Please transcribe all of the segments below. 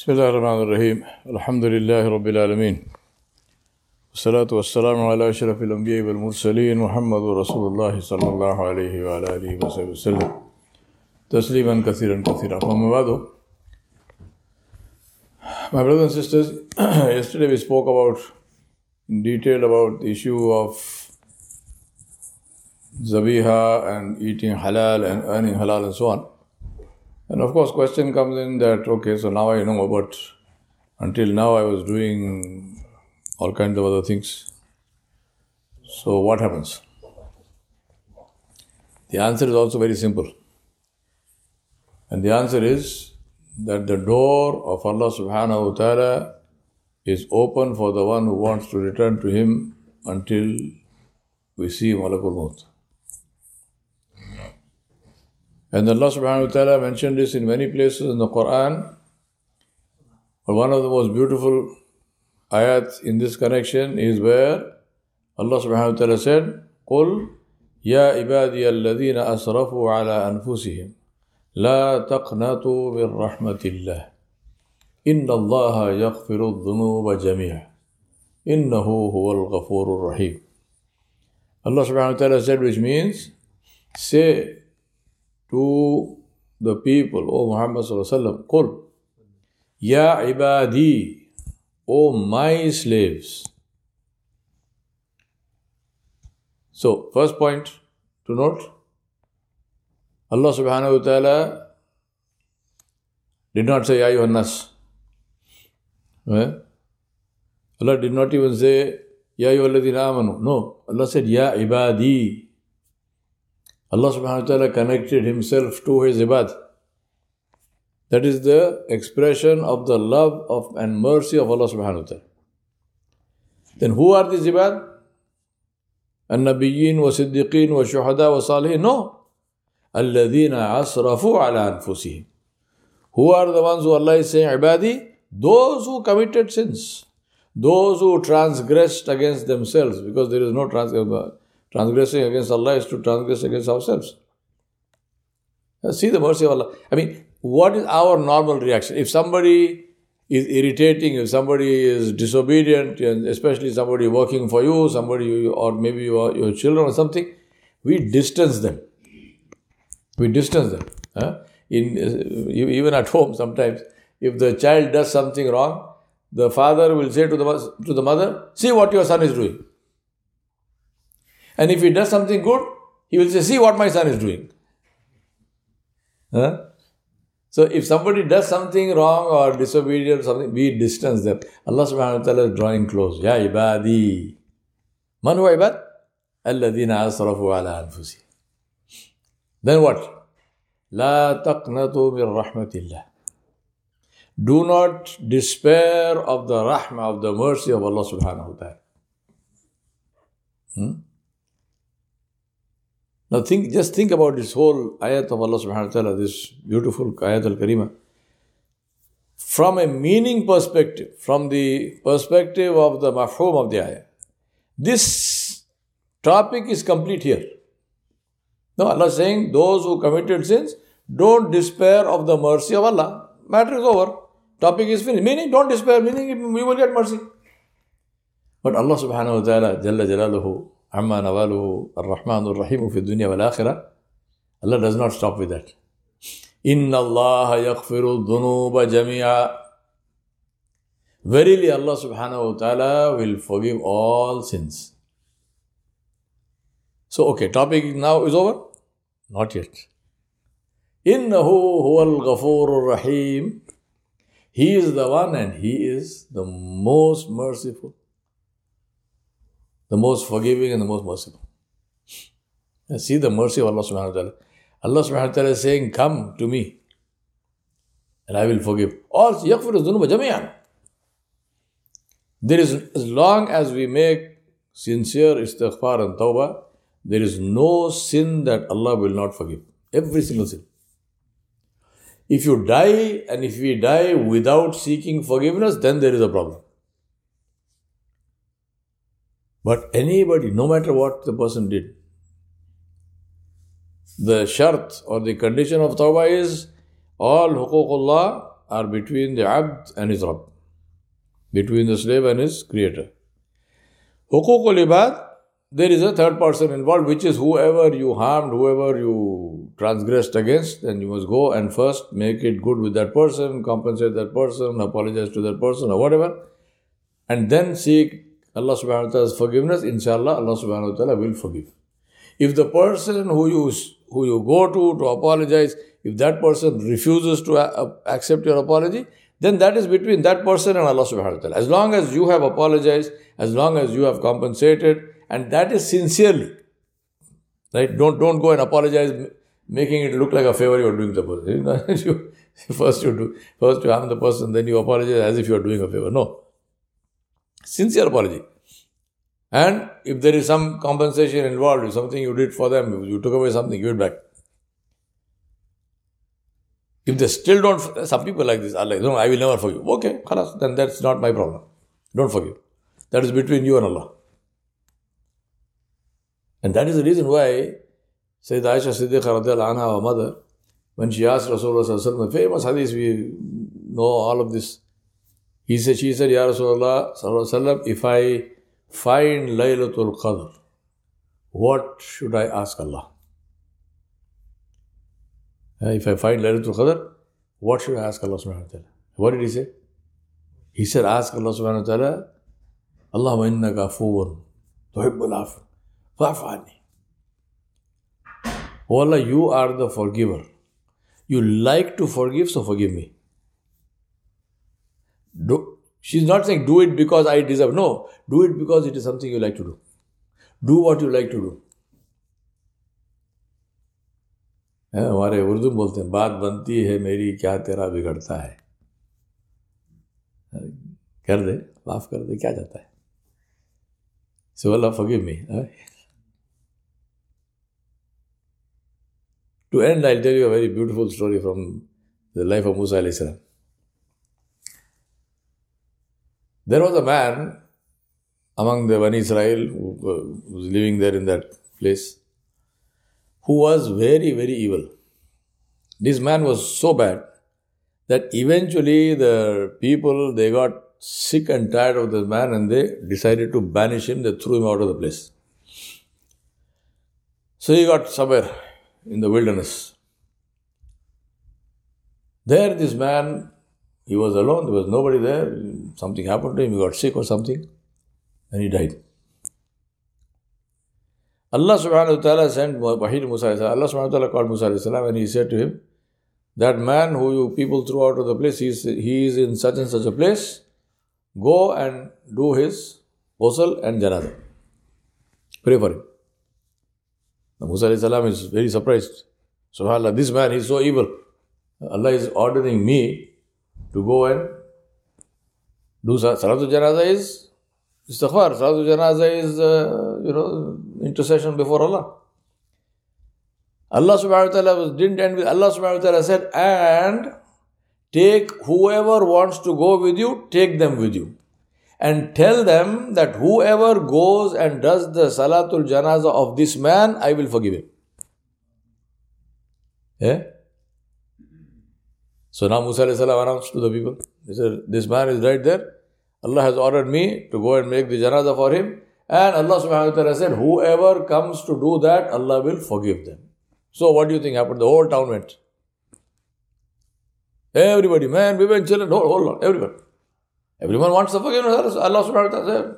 بسم الله الرحمن الرحيم الحمد لله رب العالمين والصلاة والسلام على أشرف الأنبياء والمرسلين محمد رسول الله صلى الله عليه وعلى آله وصحبه وسلم تسليما كثيرا كثيرا فما بعد My brothers and sisters, yesterday we spoke about in detail about the issue of zabiha and eating halal and earning halal and so on. And of course, question comes in that okay, so now I know, but until now I was doing all kinds of other things. So what happens? The answer is also very simple. And the answer is that the door of Allah subhanahu wa ta'ala is open for the one who wants to return to Him until we see Malakul Maut. And Allah subhanahu wa ta'ala mentioned this in many places in the Quran. But one of the most beautiful ayats in this connection is where Allah subhanahu wa ta'ala said, قُلْ يَا عِبَادِيَ الَّذِينَ أَسْرَفُوا عَلَى أَنفُسِهِمْ لا تقنطوا من رحمة الله إن الله يغفر الذنوب جميعا إنه هو الغفور الرحيم Allah subhanahu wa ta'ala said which means say to the people, O Muhammad sallallahu Qul, Ya ibadi, O my slaves. So, first point to note, Allah subhanahu wa ta'ala did not say, Ya ayyuhannas. Eh? Allah did not even say, Ya ayyuhalladhina amanu. No, Allah said, Ya ibadi. Allah subhanahu wa ta'ala connected himself to his ibad. That is the expression of the love of and mercy of Allah subhanahu wa ta'ala. Then who are these ibad? النبيين والصديقين والشهداء والصالحين No. الذين أسرفوا على أنفسهم Who are the ones who Allah is saying ibadi? Those who committed sins. Those who transgressed against themselves because there is no transgression Transgressing against Allah is to transgress against ourselves. See the mercy of Allah. I mean, what is our normal reaction? If somebody is irritating, if somebody is disobedient, and especially somebody working for you, somebody, you, or maybe your, your children or something, we distance them. We distance them. Huh? In, uh, even at home, sometimes, if the child does something wrong, the father will say to the, to the mother, See what your son is doing. And if he does something good, he will say, See what my son is doing. Huh? So if somebody does something wrong or disobedient something, we distance them. Allah subhanahu wa ta'ala is drawing close. Ya ibadi. Man huwa ibad? Alladhina asrafu ala anfusi. Then what? La taqnatu min rahmatillah. Do not despair of the rahmah, of the mercy of Allah subhanahu wa ta'ala. Hmm? Now think, just think about this whole ayat of Allah subhanahu wa ta'ala, this beautiful ayat al-karima. From a meaning perspective, from the perspective of the mafhum of the ayat, this topic is complete here. Now Allah is saying, those who committed sins, don't despair of the mercy of Allah. Matter is over. Topic is finished. Meaning, don't despair, meaning we will get mercy. But Allah subhanahu wa ta'ala, Jalla Jalaluhu, Nawaluhu ar-Rahman ar-Rahim fi dunya wal akhirah. Allah does not stop with that. Inna Allah yaghfiru dhunuba jami'a. Verily Allah subhanahu wa ta'ala will forgive all sins. So, okay, topic now is over? Not yet. Innahu huwal ghafurur rahim. He is the one and He is the most merciful the most forgiving and the most merciful. And see the mercy of Allah subhanahu wa ta'ala. Allah subhanahu wa ta'ala is saying, Come to me and I will forgive. All yaghfiru dhunuba jami'an. There is, as long as we make sincere istighfar and tawbah, there is no sin that Allah will not forgive. Every single sin. If you die and if we die without seeking forgiveness, then there is a problem. But anybody, no matter what the person did, the shart or the condition of tawbah is all huququllah are between the abd and his Rabb, between the slave and his creator. Huququl ibad, there is a third person involved, which is whoever you harmed, whoever you transgressed against, then you must go and first make it good with that person, compensate that person, apologize to that person, or whatever, and then seek Allah subhanahu wa ta'ala's forgiveness. Inshallah, Allah subhanahu wa ta'ala will forgive. If the person who you, who you go to to apologize, if that person refuses to accept your apology, then that is between that person and Allah subhanahu wa ta'ala. As long as you have apologized, as long as you have compensated, and that is sincerely. Right? Don't don't go and apologize, making it look like a favor you are doing the person. first you do first you harm the person, then you apologize as if you are doing a favor. No. Sincere apology. And if there is some compensation involved, if something you did for them, you took away something, give it back. If they still don't, some people like this are like, no, I will never forgive. Okay, khalas, then that's not my problem. Don't forgive. That is between you and Allah. And that is the reason why Sayyidina Aisha Siddiqa anha, our mother, when she asked Rasulullah, the famous hadith, we know all of this. He said, she said, Ya Rasulullah, if I find Laylatul Qadr, what should I ask Allah? Eh, if I find Laylatul Qadr, what should I ask Allah subhanahu wa ta'ala? What did he say? He said, ask Allah subhanahu wa ta'ala, Allahumma innaka afuwan, tuhibbul afu. Fa'fani. Oh Allah, you are the forgiver. You like to forgive, so forgive me. She's not saying do it because I deserve. No, do it because it is something you like to do. Do what you like to do. हमारे उर्दू बोलते हैं बात बनती है मेरी क्या तेरा बिगड़ता है कर दे माफ़ कर दे क्या जाता है so Allah forgive me To end, I'll tell you a very beautiful story from the life of Musa alayhi There was a man among the Bani Israel who uh, was living there in that place who was very, very evil. This man was so bad that eventually the people they got sick and tired of this man and they decided to banish him, they threw him out of the place. So he got somewhere in the wilderness. There, this man, he was alone, there was nobody there. Something happened to him, he got sick or something, and he died. Allah subhanahu wa ta'ala sent Wahid Musa. Allah subhanahu wa ta'ala called Musa and he said to him, That man who you people threw out of the place, he is, he is in such and such a place. Go and do his ghusl and janazah. Pray for him. Now Musa is very surprised. SubhanAllah, this man is so evil. Allah is ordering me to go and do Salatul Janazah is istighfar. Salatul Janazah is, uh, you know, intercession before Allah. Allah subhanahu wa ta'ala didn't end with Allah subhanahu wa ta'ala said, and take whoever wants to go with you, take them with you and tell them that whoever goes and does the Salatul Janazah of this man, I will forgive him. Yeah? So now Musa announced to the people, he said, This man is right there. Allah has ordered me to go and make the janazah for him. And Allah subhanahu wa ta'ala said, Whoever comes to do that, Allah will forgive them. So what do you think happened? The whole town went. Everybody, man, women, children, hold, hold on, everybody. Everyone wants the forgiveness. Allah subhanahu wa ta'ala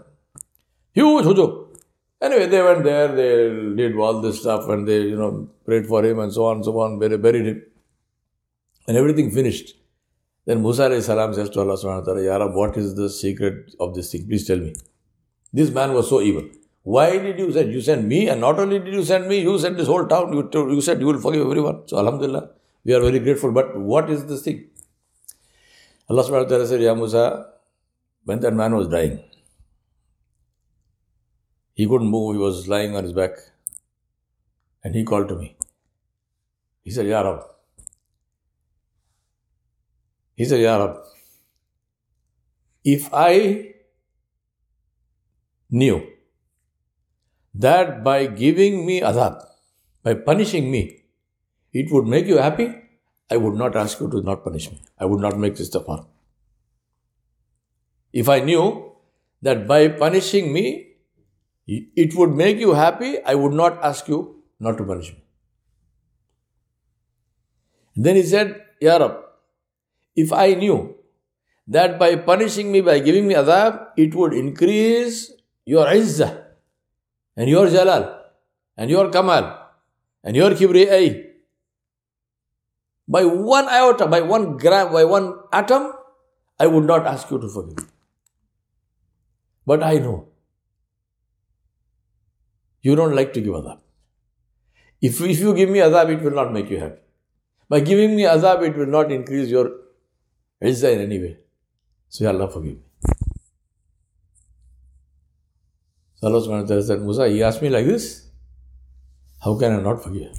huge hujub. Anyway, they went there, they did all this stuff and they, you know, prayed for him and so on and so on, buried him. And everything finished. Then Musa alayhi salam says to Allah subhanahu wa ta'ala, Ya Rab, what is the secret of this thing? Please tell me. This man was so evil. Why did you send? You sent me, and not only did you send me, you sent this whole town. You, you said you will forgive everyone. So, Alhamdulillah, we are very grateful. But what is this thing? Allah subhanahu wa ta'ala said, Ya Musa, when that man was dying, he couldn't move, he was lying on his back. And he called to me. He said, Ya Rab. He said, Ya Rab, if I knew that by giving me azab, by punishing me, it would make you happy, I would not ask you to not punish me. I would not make this istighfar. If I knew that by punishing me, it would make you happy, I would not ask you not to punish me. Then he said, Ya Rab, if I knew that by punishing me, by giving me adab, it would increase your izzah and your jalal and your kamal and your kibriyai by one iota, by one gram, by one atom, I would not ask you to forgive me. But I know you don't like to give adab. If, if you give me azab, it will not make you happy. By giving me azab, it will not increase your izzah in any way. So, Allah forgive me. So Allah subhanahu wa ta'ala said, Musa, he asked me like this. How can I not forgive?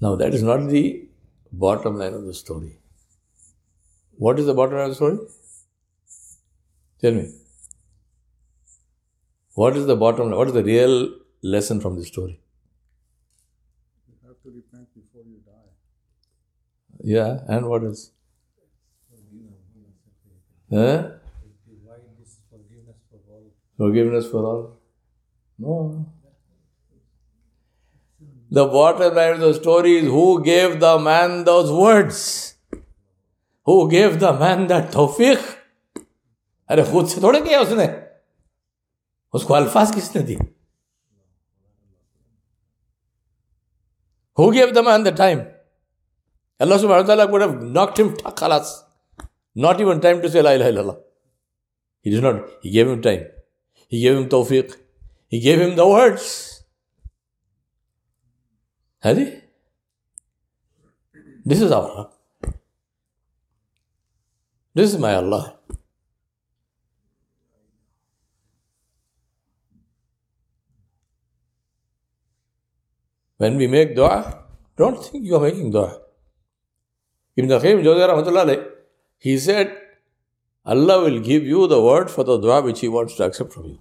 Now, that is not the bottom line of the story. What is the bottom line of the story? Tell me. What is the bottom line? What is the real lesson from the story? You have to repent before you die. Yeah, and what else? Huh? forgiveness for all. Forgiveness for all? No. The bottom line of the story is who gave the man those words? Who gave the man that tawfiq? अरे खुद से थोड़े किया उसने उसको अल्फाज किसने दिए Who gave the man the time? Allah subhanahu wa ta'ala would have knocked him khalas. Not even time to say La ilaha illallah. He did not. He gave him time. He gave him tawfiq. He gave him the words. Hadi? This is our This is my Allah. When we make dua, don't think you are making dua. Ibn Qayyim Jawziyah he said, Allah will give you the word for the dua which He wants to accept from you.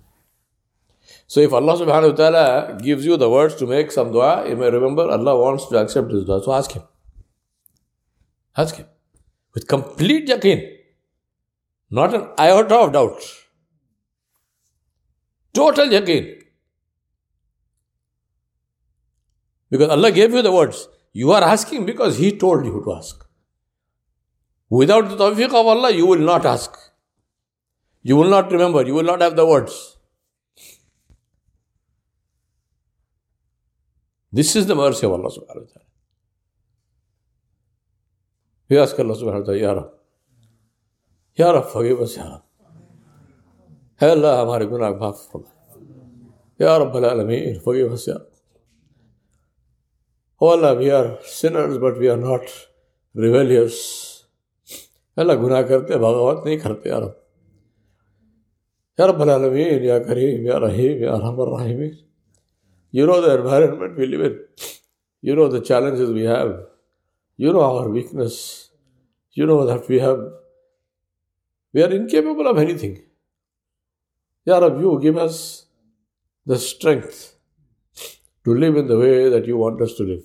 So if Allah subhanahu wa ta'ala gives you the words to make some dua, remember Allah wants to accept this dua. So ask Him. Ask Him. With complete yaqeen. Not an iota of doubt. Total yaqeen. Because Allah gave you the words. You are asking because He told you to ask. Without the tawfiq of Allah, you will not ask. You will not remember. You will not have the words. This is the mercy of Allah subhanahu wa ta'ala. We ask Allah subhanahu wa ta'ala, Ya Rab. Ya Rab, forgive us, Ya Rab. Hey Allah, हमारे गुनाह माफ फरमा Ya Rabbal Alameen, forgive us, Ya Rab. Oh Allah, we are sinners, but we are not rebellious. पहला गुनाह करते, भगवत नहीं करते, यार। यार भला नवीन या करीम, या रहीम, या रहम रहीम। You know the environment we live in you know the challenges we have you know our weakness you know that we have we are incapable of any thing यार अब you give us the strength to live in the way that you want us to live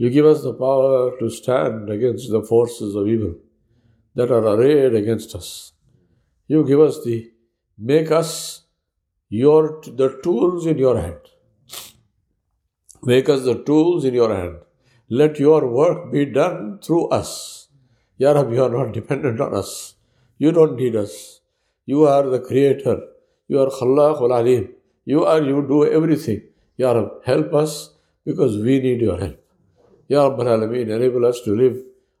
you give us the power to stand against the forces of evil that are arrayed against us. You give us the, make us your, the tools in your hand. Make us the tools in your hand. Let your work be done through us. Ya Rab, you are not dependent on us. You don't need us. You are the creator. You are Khallaq al Alim. You are, you do everything. Ya Rab, help us because we need your help. Ya Rabbal enable us to live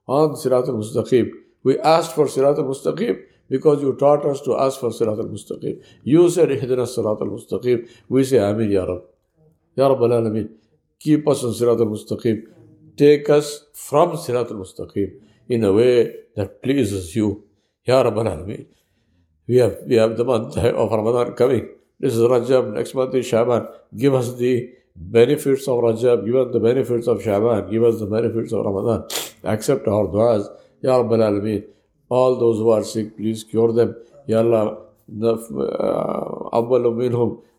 on Sirat al Mustaqim we asked for Sirat al Mustaqim because you taught us to ask for Sirat al Mustaqim. You said Ihdina Sirat al Mustaqim. We say Amin Ya Rab. Ya Rabbal Alameen. Keep us on Sirat al Mustaqim. Take us from Sirat al Mustaqim in a way that pleases you. Ya Rabbal Alameen. We have, we have the month of Ramadan coming. This is Rajab, next month is Shaban. Give us the benefits of Rajab, give us the benefits of Shaban, give us the benefits of Ramadan. Accept our du'as. Ya Rabbil Alameen, all those who are sick, please cure them. Ya Allah, uh,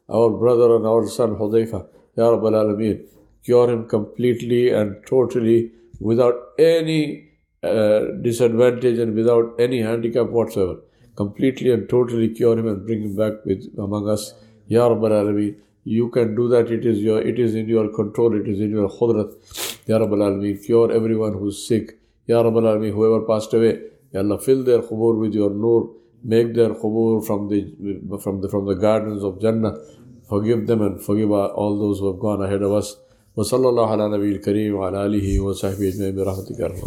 our brother and our son Hudayfa, Ya Rabbil Alameen, cure him completely and totally without any uh, disadvantage and without any handicap whatsoever. Completely and totally cure him and bring him back with among us. Ya Rabbil Alameen, you can do that. It is your, it is in your control. It is in your khudrat. Ya Rabbil Alameen, cure everyone who's sick. Ya Rabbal Alameen. Whoever passed away. Ya Allah, fill their khubur with your nur. Make their khubur from the from the from the gardens of Jannah. Forgive them and forgive all those who have gone ahead of us. وصلى الله على نبي الكريم وعلى آله وصحبه أجمعين برحمتك يا رب